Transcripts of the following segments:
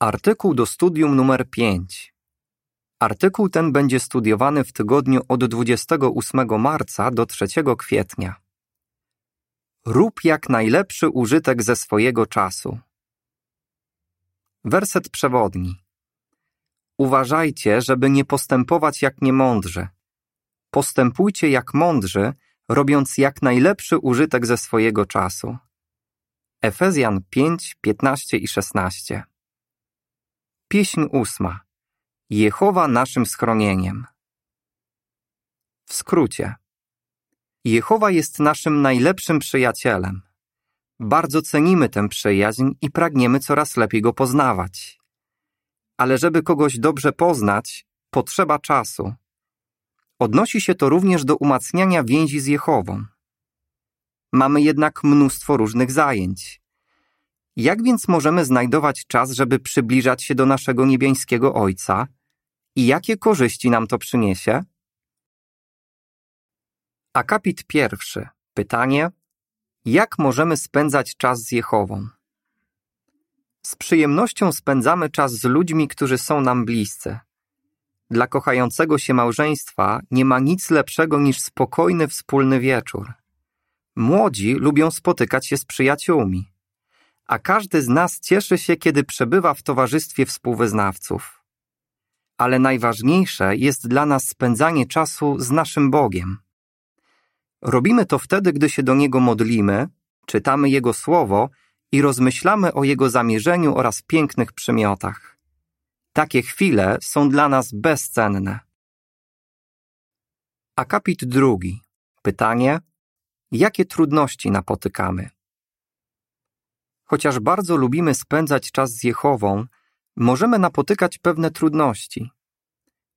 Artykuł do studium numer 5. Artykuł ten będzie studiowany w tygodniu od 28 marca do 3 kwietnia. Rób jak najlepszy użytek ze swojego czasu. Werset przewodni. Uważajcie, żeby nie postępować jak niemądrzy. Postępujcie jak mądrzy, robiąc jak najlepszy użytek ze swojego czasu. Efezjan 5, 15 i 16. Pieśń ósma. Jehowa naszym schronieniem. W skrócie. Jehowa jest naszym najlepszym przyjacielem. Bardzo cenimy tę przyjaźń i pragniemy coraz lepiej go poznawać. Ale żeby kogoś dobrze poznać, potrzeba czasu. Odnosi się to również do umacniania więzi z Jehową. Mamy jednak mnóstwo różnych zajęć. Jak więc możemy znajdować czas, żeby przybliżać się do naszego niebiańskiego Ojca? I jakie korzyści nam to przyniesie? Akapit pierwszy. Pytanie: Jak możemy spędzać czas z Jehową? Z przyjemnością spędzamy czas z ludźmi, którzy są nam bliscy. Dla kochającego się małżeństwa nie ma nic lepszego niż spokojny wspólny wieczór. Młodzi lubią spotykać się z przyjaciółmi a każdy z nas cieszy się, kiedy przebywa w towarzystwie współwyznawców. Ale najważniejsze jest dla nas spędzanie czasu z naszym Bogiem. Robimy to wtedy, gdy się do Niego modlimy, czytamy Jego Słowo i rozmyślamy o Jego zamierzeniu oraz pięknych przymiotach. Takie chwile są dla nas bezcenne. Akapit drugi. Pytanie: jakie trudności napotykamy? Chociaż bardzo lubimy spędzać czas z Jehową, możemy napotykać pewne trudności.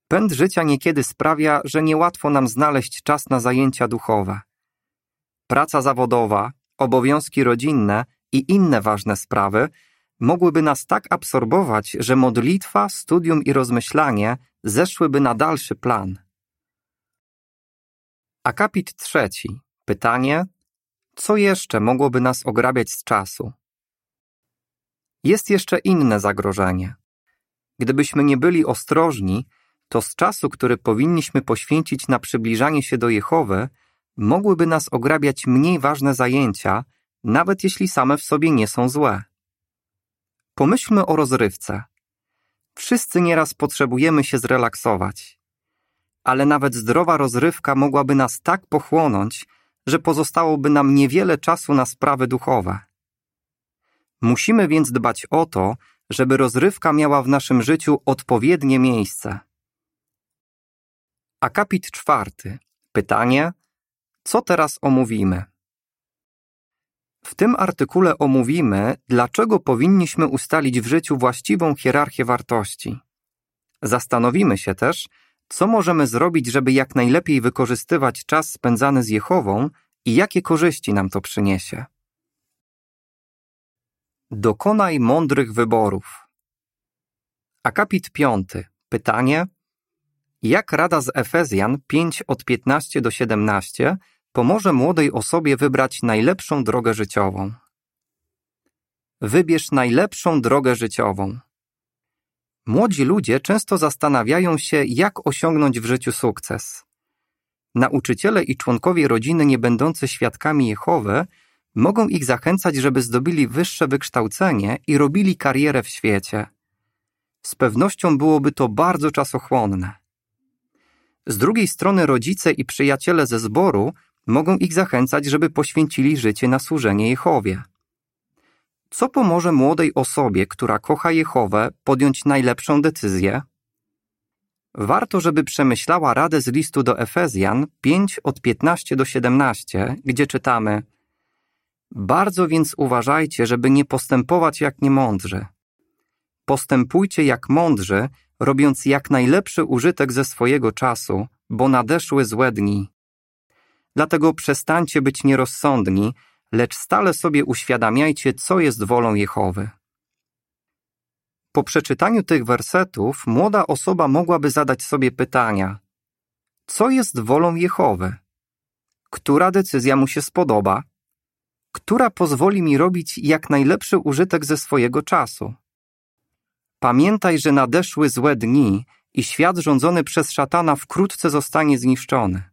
Pęd życia niekiedy sprawia, że niełatwo nam znaleźć czas na zajęcia duchowe. Praca zawodowa, obowiązki rodzinne i inne ważne sprawy mogłyby nas tak absorbować, że modlitwa, studium i rozmyślanie zeszłyby na dalszy plan. Akapit trzeci. Pytanie: co jeszcze mogłoby nas ograbiać z czasu? Jest jeszcze inne zagrożenie. Gdybyśmy nie byli ostrożni, to z czasu, który powinniśmy poświęcić na przybliżanie się do Jehowy, mogłyby nas ograbiać mniej ważne zajęcia, nawet jeśli same w sobie nie są złe. Pomyślmy o rozrywce. Wszyscy nieraz potrzebujemy się zrelaksować. Ale nawet zdrowa rozrywka mogłaby nas tak pochłonąć, że pozostałoby nam niewiele czasu na sprawy duchowe. Musimy więc dbać o to, żeby rozrywka miała w naszym życiu odpowiednie miejsce. Akapit czwarty. Pytanie: co teraz omówimy? W tym artykule omówimy, dlaczego powinniśmy ustalić w życiu właściwą hierarchię wartości. Zastanowimy się też, co możemy zrobić, żeby jak najlepiej wykorzystywać czas spędzany z Jehową i jakie korzyści nam to przyniesie. Dokonaj mądrych wyborów. Akapit 5. Pytanie: Jak rada z Efezjan 5 od 15 do 17 pomoże młodej osobie wybrać najlepszą drogę życiową? Wybierz najlepszą drogę życiową. Młodzi ludzie często zastanawiają się, jak osiągnąć w życiu sukces. Nauczyciele i członkowie rodziny nie będący świadkami Jehowy mogą ich zachęcać, żeby zdobyli wyższe wykształcenie i robili karierę w świecie. Z pewnością byłoby to bardzo czasochłonne. Z drugiej strony rodzice i przyjaciele ze zboru mogą ich zachęcać, żeby poświęcili życie na służenie Jehowie. Co pomoże młodej osobie, która kocha Jehowę, podjąć najlepszą decyzję? Warto, żeby przemyślała radę z listu do Efezjan 5 od 15 do 17, gdzie czytamy – bardzo więc uważajcie, żeby nie postępować jak niemądrzy. Postępujcie jak mądrzy, robiąc jak najlepszy użytek ze swojego czasu, bo nadeszły złe dni. Dlatego przestańcie być nierozsądni, lecz stale sobie uświadamiajcie, co jest wolą Jehowy. Po przeczytaniu tych wersetów młoda osoba mogłaby zadać sobie pytania: Co jest wolą Jehowy? Która decyzja mu się spodoba? Która pozwoli mi robić jak najlepszy użytek ze swojego czasu. Pamiętaj, że nadeszły złe dni i świat rządzony przez szatana wkrótce zostanie zniszczony.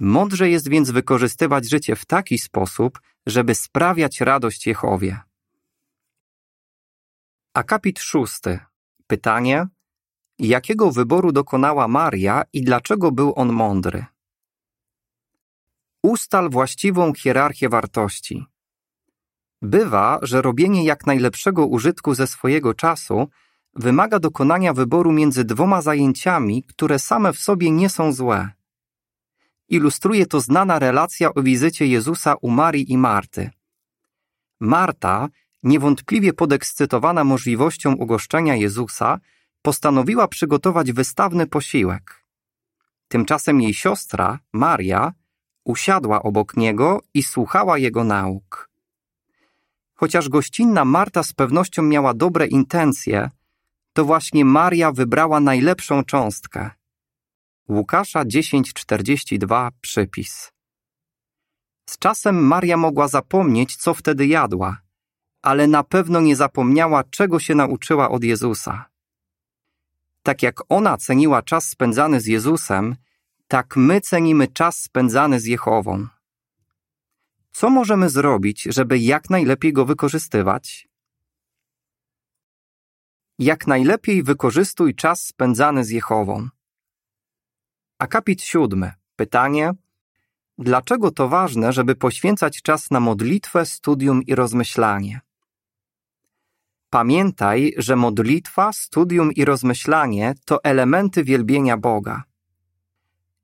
Mądrze jest więc wykorzystywać życie w taki sposób, żeby sprawiać radość Jehowie. Akapit szósty. Pytanie: Jakiego wyboru dokonała Maria i dlaczego był on mądry? Ustal właściwą hierarchię wartości. Bywa, że robienie jak najlepszego użytku ze swojego czasu wymaga dokonania wyboru między dwoma zajęciami, które same w sobie nie są złe. Ilustruje to znana relacja o wizycie Jezusa u Marii i Marty. Marta, niewątpliwie podekscytowana możliwością ugoszczenia Jezusa, postanowiła przygotować wystawny posiłek. Tymczasem jej siostra, Maria, usiadła obok niego i słuchała jego nauk. Chociaż gościnna Marta z pewnością miała dobre intencje, to właśnie Maria wybrała najlepszą cząstkę. Łukasza 10:42 przypis. Z czasem Maria mogła zapomnieć, co wtedy jadła, ale na pewno nie zapomniała, czego się nauczyła od Jezusa. Tak jak ona ceniła czas spędzany z Jezusem, tak my cenimy czas spędzany z Jehową. Co możemy zrobić, żeby jak najlepiej go wykorzystywać? Jak najlepiej wykorzystuj czas spędzany z Jehową. Akapit siódmy. Pytanie: Dlaczego to ważne, żeby poświęcać czas na modlitwę, studium i rozmyślanie? Pamiętaj, że modlitwa, studium i rozmyślanie to elementy wielbienia Boga.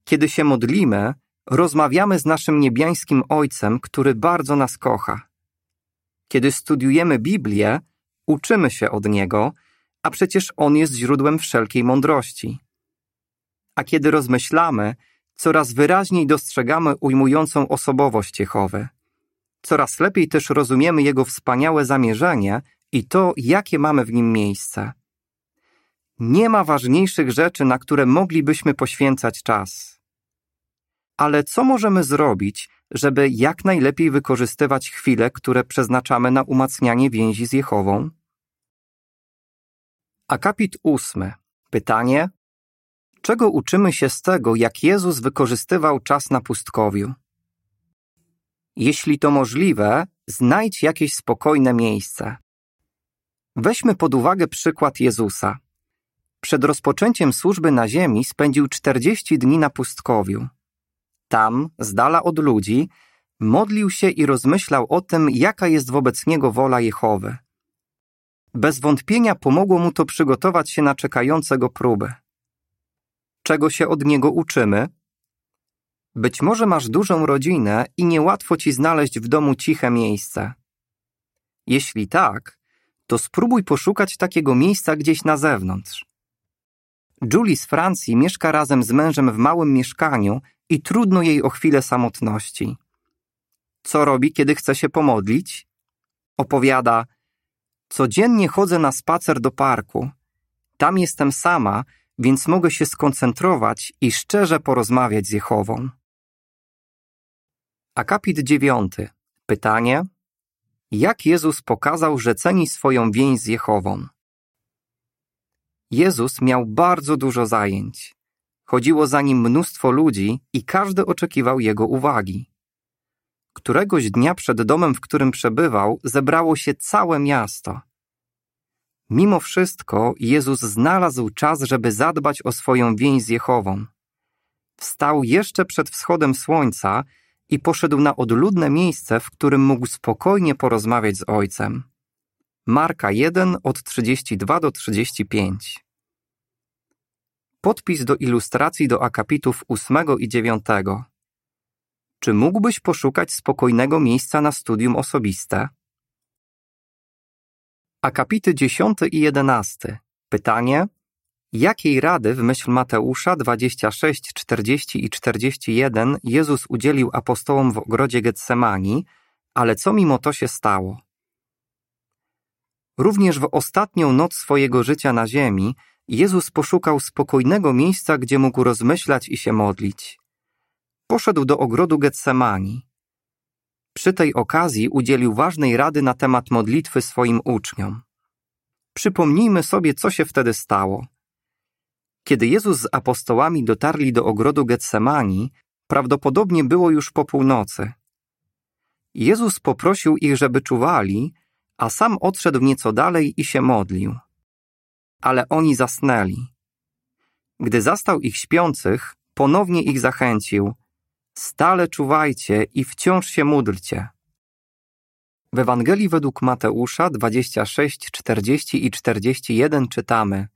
Kiedy się modlimy, rozmawiamy z naszym niebiańskim Ojcem, który bardzo nas kocha. Kiedy studiujemy Biblię, uczymy się od Niego, a przecież On jest źródłem wszelkiej mądrości. A kiedy rozmyślamy, coraz wyraźniej dostrzegamy ujmującą osobowość Jehowy. Coraz lepiej też rozumiemy Jego wspaniałe zamierzenie i to, jakie mamy w nim miejsce. Nie ma ważniejszych rzeczy, na które moglibyśmy poświęcać czas. Ale co możemy zrobić, żeby jak najlepiej wykorzystywać chwile, które przeznaczamy na umacnianie więzi z Jehową? Akapit ósmy. Pytanie: Czego uczymy się z tego, jak Jezus wykorzystywał czas na pustkowiu? Jeśli to możliwe, znajdź jakieś spokojne miejsce. Weźmy pod uwagę przykład Jezusa. Przed rozpoczęciem służby na ziemi spędził 40 dni na pustkowiu. Tam, z dala od ludzi, modlił się i rozmyślał o tym, jaka jest wobec niego wola Jehowy. Bez wątpienia pomogło mu to przygotować się na czekające go próby. Czego się od niego uczymy? Być może masz dużą rodzinę i niełatwo ci znaleźć w domu ciche miejsce. Jeśli tak, to spróbuj poszukać takiego miejsca gdzieś na zewnątrz. Julie z Francji mieszka razem z mężem w małym mieszkaniu i trudno jej o chwilę samotności. Co robi, kiedy chce się pomodlić? Opowiada: Codziennie chodzę na spacer do parku. Tam jestem sama, więc mogę się skoncentrować i szczerze porozmawiać z Jehową. Akapit dziewiąty. Pytanie: Jak Jezus pokazał, że ceni swoją więź z Jehową? Jezus miał bardzo dużo zajęć. Chodziło za nim mnóstwo ludzi i każdy oczekiwał jego uwagi. Któregoś dnia przed domem, w którym przebywał, zebrało się całe miasto. Mimo wszystko Jezus znalazł czas, żeby zadbać o swoją więź z Jehową. Wstał jeszcze przed wschodem słońca i poszedł na odludne miejsce, w którym mógł spokojnie porozmawiać z Ojcem. Marka 1 od 32 do 35 Podpis do ilustracji do akapitów 8 i 9 Czy mógłbyś poszukać spokojnego miejsca na studium osobiste? Akapity 10 i 11. Pytanie: Jakiej rady w myśl Mateusza 26, 40 i 41 Jezus udzielił apostołom w ogrodzie Getsemani, ale co mimo to się stało? Również w ostatnią noc swojego życia na ziemi Jezus poszukał spokojnego miejsca, gdzie mógł rozmyślać i się modlić. Poszedł do ogrodu Getsemani. Przy tej okazji udzielił ważnej rady na temat modlitwy swoim uczniom. Przypomnijmy sobie, co się wtedy stało. Kiedy Jezus z apostołami dotarli do ogrodu Getsemani, prawdopodobnie było już po północy. Jezus poprosił ich, żeby czuwali, a sam odszedł nieco dalej i się modlił. Ale oni zasnęli. Gdy zastał ich śpiących, ponownie ich zachęcił: Stale czuwajcie i wciąż się módlcie. W Ewangelii według Mateusza 26, 40 i 41 czytamy: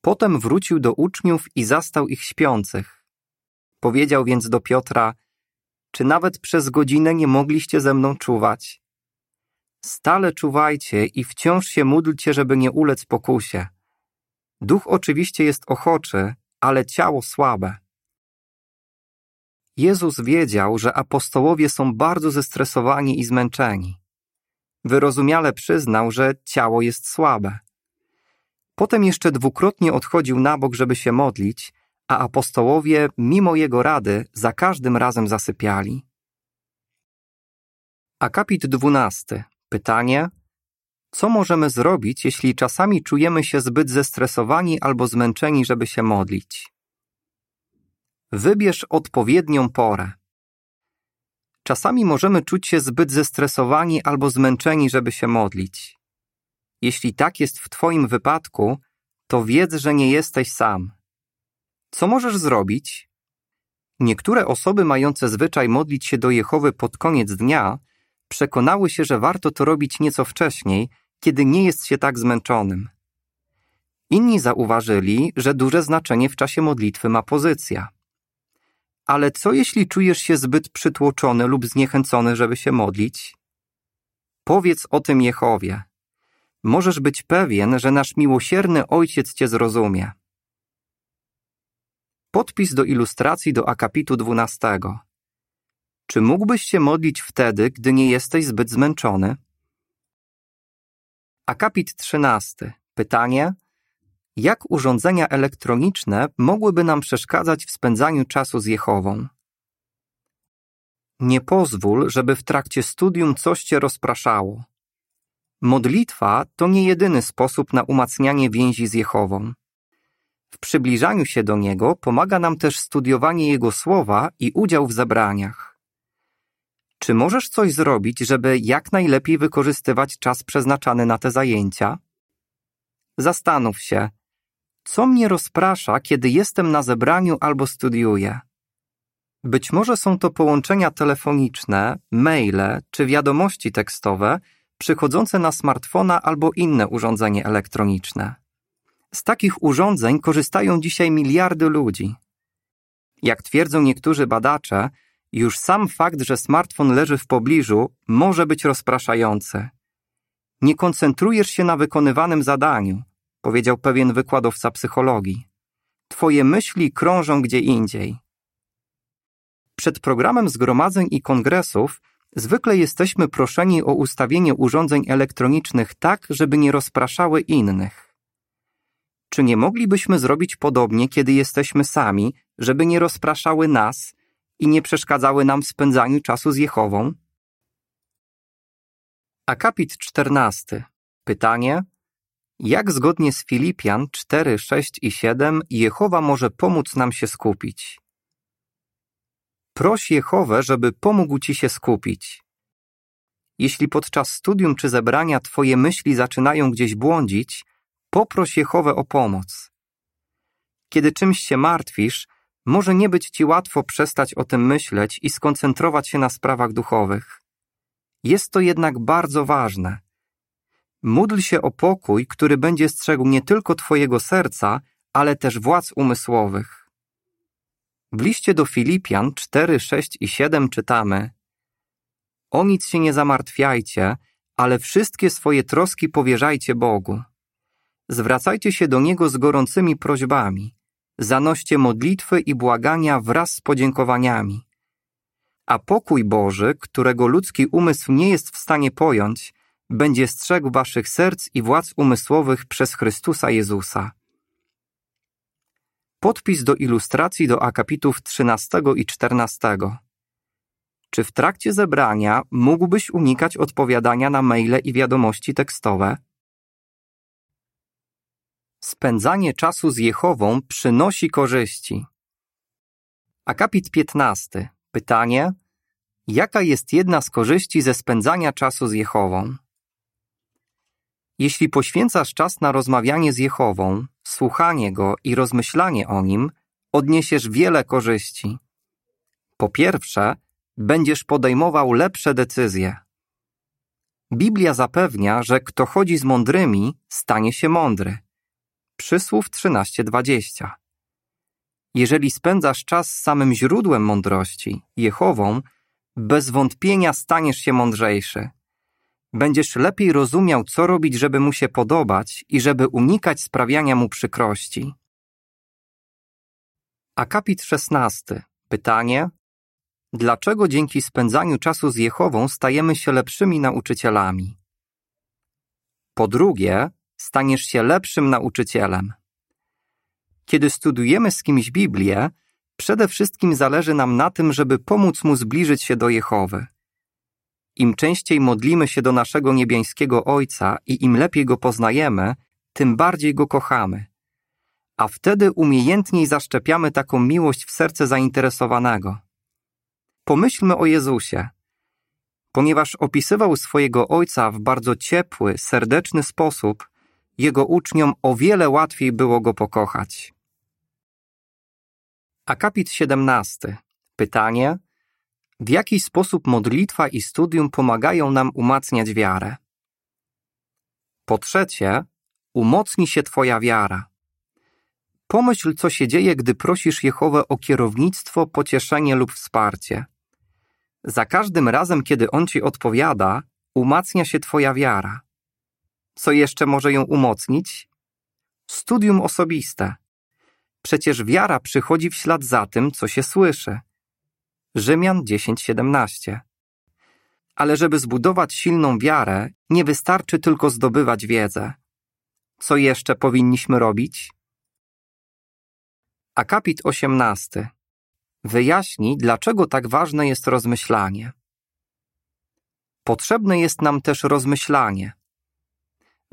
Potem wrócił do uczniów i zastał ich śpiących. Powiedział więc do Piotra: Czy nawet przez godzinę nie mogliście ze mną czuwać? Stale czuwajcie i wciąż się módlcie, żeby nie ulec pokusie. Duch oczywiście jest ochoczy, ale ciało słabe. Jezus wiedział, że apostołowie są bardzo zestresowani i zmęczeni. Wyrozumiale przyznał, że ciało jest słabe. Potem jeszcze dwukrotnie odchodził na bok, żeby się modlić, a apostołowie, mimo jego rady, za każdym razem zasypiali. Akapit dwunasty. Pytanie: Co możemy zrobić, jeśli czasami czujemy się zbyt zestresowani albo zmęczeni, żeby się modlić? Wybierz odpowiednią porę. Czasami możemy czuć się zbyt zestresowani albo zmęczeni, żeby się modlić. Jeśli tak jest w Twoim wypadku, to wiedz, że nie jesteś sam. Co możesz zrobić? Niektóre osoby mające zwyczaj modlić się do Jehowy pod koniec dnia przekonały się, że warto to robić nieco wcześniej, kiedy nie jest się tak zmęczonym. Inni zauważyli, że duże znaczenie w czasie modlitwy ma pozycja. Ale co jeśli czujesz się zbyt przytłoczony lub zniechęcony, żeby się modlić? Powiedz o tym Jehowie. Możesz być pewien, że nasz miłosierny Ojciec cię zrozumie. Podpis do ilustracji do akapitu 12. Czy mógłbyś się modlić wtedy, gdy nie jesteś zbyt zmęczony? Akapit 13. Pytanie: jak urządzenia elektroniczne mogłyby nam przeszkadzać w spędzaniu czasu z Jehową? Nie pozwól, żeby w trakcie studium coś cię rozpraszało. Modlitwa to nie jedyny sposób na umacnianie więzi z Jehową. W przybliżaniu się do Niego pomaga nam też studiowanie Jego słowa i udział w zebraniach. Czy możesz coś zrobić, żeby jak najlepiej wykorzystywać czas przeznaczany na te zajęcia? Zastanów się, co mnie rozprasza, kiedy jestem na zebraniu albo studiuję? Być może są to połączenia telefoniczne, maile czy wiadomości tekstowe przychodzące na smartfona albo inne urządzenie elektroniczne. Z takich urządzeń korzystają dzisiaj miliardy ludzi. Jak twierdzą niektórzy badacze, już sam fakt, że smartfon leży w pobliżu, może być rozpraszający. Nie koncentrujesz się na wykonywanym zadaniu, powiedział pewien wykładowca psychologii. Twoje myśli krążą gdzie indziej. Przed programem zgromadzeń i kongresów zwykle jesteśmy proszeni o ustawienie urządzeń elektronicznych tak, żeby nie rozpraszały innych. Czy nie moglibyśmy zrobić podobnie, kiedy jesteśmy sami, żeby nie rozpraszały nas i nie przeszkadzały nam w spędzaniu czasu z Jehową? Akapit 14. Pytanie: jak zgodnie z Filipian 4, 6 i 7 Jehowa może pomóc nam się skupić? Proś Jehowę, żeby pomógł ci się skupić. Jeśli podczas studium czy zebrania twoje myśli zaczynają gdzieś błądzić, poproś Jehowę o pomoc. Kiedy czymś się martwisz, może nie być ci łatwo przestać o tym myśleć i skoncentrować się na sprawach duchowych. Jest to jednak bardzo ważne. Módl się o pokój, który będzie strzegł nie tylko Twojego serca, ale też władz umysłowych. W liście do Filipian 4, 6 i 7 czytamy O nic się nie zamartwiajcie, ale wszystkie swoje troski powierzajcie Bogu. Zwracajcie się do Niego z gorącymi prośbami. Zanoście modlitwy i błagania wraz z podziękowaniami. A pokój Boży, którego ludzki umysł nie jest w stanie pojąć, będzie strzegł waszych serc i władz umysłowych przez Chrystusa Jezusa. Podpis do ilustracji do akapitów 13 i 14. Czy w trakcie zebrania mógłbyś unikać odpowiadania na maile i wiadomości tekstowe? Spędzanie czasu z Jehową przynosi korzyści. Akapit 15. Pytanie: Jaka jest jedna z korzyści ze spędzania czasu z Jehową? Jeśli poświęcasz czas na rozmawianie z Jehową, słuchanie go i rozmyślanie o nim, odniesiesz wiele korzyści. Po pierwsze, będziesz podejmował lepsze decyzje. Biblia zapewnia, że kto chodzi z mądrymi, stanie się mądry. Przysłów 13:20. Jeżeli spędzasz czas z samym źródłem mądrości, Jehową, bez wątpienia staniesz się mądrzejszy. Będziesz lepiej rozumiał, co robić, żeby mu się podobać i żeby unikać sprawiania mu przykrości. Akapit 16. Pytanie: Dlaczego dzięki spędzaniu czasu z Jehową stajemy się lepszymi nauczycielami? Po drugie, staniesz się lepszym nauczycielem. Kiedy studujemy z kimś Biblię, przede wszystkim zależy nam na tym, żeby pomóc mu zbliżyć się do Jehowy. Im częściej modlimy się do naszego niebiańskiego Ojca i im lepiej go poznajemy, tym bardziej go kochamy. A wtedy umiejętniej zaszczepiamy taką miłość w serce zainteresowanego. Pomyślmy o Jezusie. Ponieważ opisywał swojego Ojca w bardzo ciepły, serdeczny sposób, jego uczniom o wiele łatwiej było go pokochać. Akapit 17. Pytanie: W jaki sposób modlitwa i studium pomagają nam umacniać wiarę? Po trzecie, umocni się Twoja wiara. Pomyśl, co się dzieje, gdy prosisz Jehowę o kierownictwo, pocieszenie lub wsparcie. Za każdym razem, kiedy On Ci odpowiada, umacnia się Twoja wiara. Co jeszcze może ją umocnić? Studium osobiste. Przecież wiara przychodzi w ślad za tym, co się słyszy. Rzymian 10:17. Ale żeby zbudować silną wiarę, nie wystarczy tylko zdobywać wiedzę. Co jeszcze powinniśmy robić? Akapit 18. Wyjaśni, dlaczego tak ważne jest rozmyślanie. Potrzebne jest nam też rozmyślanie.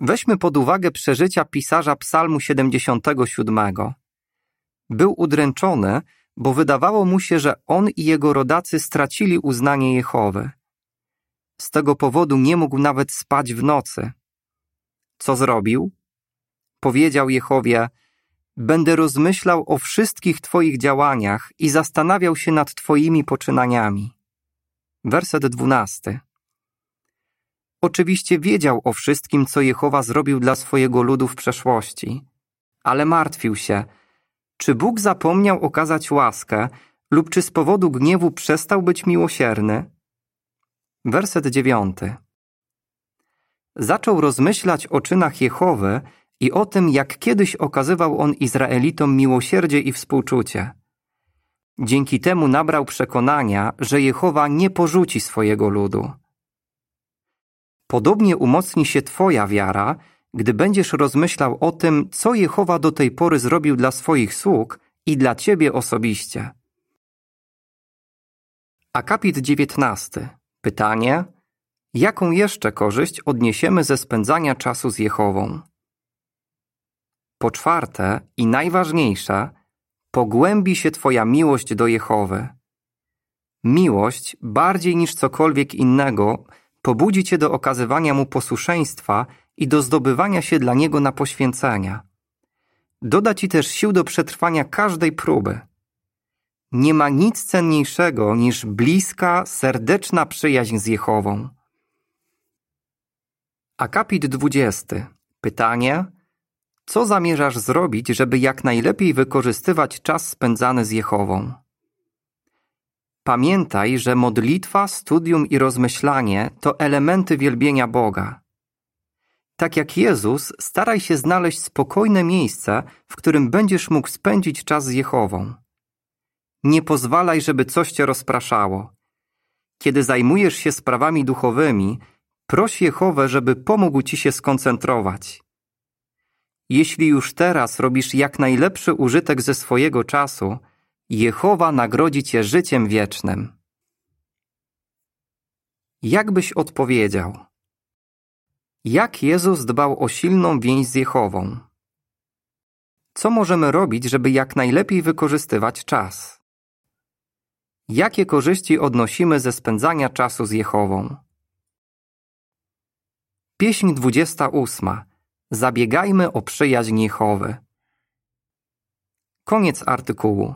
Weźmy pod uwagę przeżycia pisarza Psalmu 77. Był udręczony, bo wydawało mu się, że on i jego rodacy stracili uznanie Jehowy. Z tego powodu nie mógł nawet spać w nocy. Co zrobił? Powiedział Jehowie: Będę rozmyślał o wszystkich Twoich działaniach i zastanawiał się nad Twoimi poczynaniami. Werset dwunasty. Oczywiście wiedział o wszystkim, co Jehowa zrobił dla swojego ludu w przeszłości, ale martwił się, czy Bóg zapomniał okazać łaskę lub czy z powodu gniewu przestał być miłosierny? Werset dziewiąty. Zaczął rozmyślać o czynach Jehowy i o tym, jak kiedyś okazywał on Izraelitom miłosierdzie i współczucie. Dzięki temu nabrał przekonania, że Jehowa nie porzuci swojego ludu. Podobnie umocni się Twoja wiara, gdy będziesz rozmyślał o tym, co Jehowa do tej pory zrobił dla swoich sług i dla Ciebie osobiście. Akapit 19. Pytanie: Jaką jeszcze korzyść odniesiemy ze spędzania czasu z Jehową? Po czwarte i najważniejsze, pogłębi się Twoja miłość do Jehowy. Miłość, bardziej niż cokolwiek innego, pobudzi Cię do okazywania Mu posłuszeństwa i do zdobywania się dla Niego na poświęcenia. Doda Ci też sił do przetrwania każdej próby. Nie ma nic cenniejszego niż bliska, serdeczna przyjaźń z Jehową. Akapit 20. Pytanie: Co zamierzasz zrobić, żeby jak najlepiej wykorzystywać czas spędzany z Jehową? Pamiętaj, że modlitwa, studium i rozmyślanie to elementy wielbienia Boga. Tak jak Jezus, staraj się znaleźć spokojne miejsce, w którym będziesz mógł spędzić czas z Jehową. Nie pozwalaj, żeby coś cię rozpraszało. Kiedy zajmujesz się sprawami duchowymi, proś Jehowę, żeby pomógł ci się skoncentrować. Jeśli już teraz robisz jak najlepszy użytek ze swojego czasu, Jehowa nagrodzi cię życiem wiecznym. Jak byś odpowiedział? Jak Jezus dbał o silną więź z Jehową? Co możemy robić, żeby jak najlepiej wykorzystywać czas? Jakie korzyści odnosimy ze spędzania czasu z Jehową? Pieśń 28. Zabiegajmy o przyjaźń Jehowy. Koniec artykułu.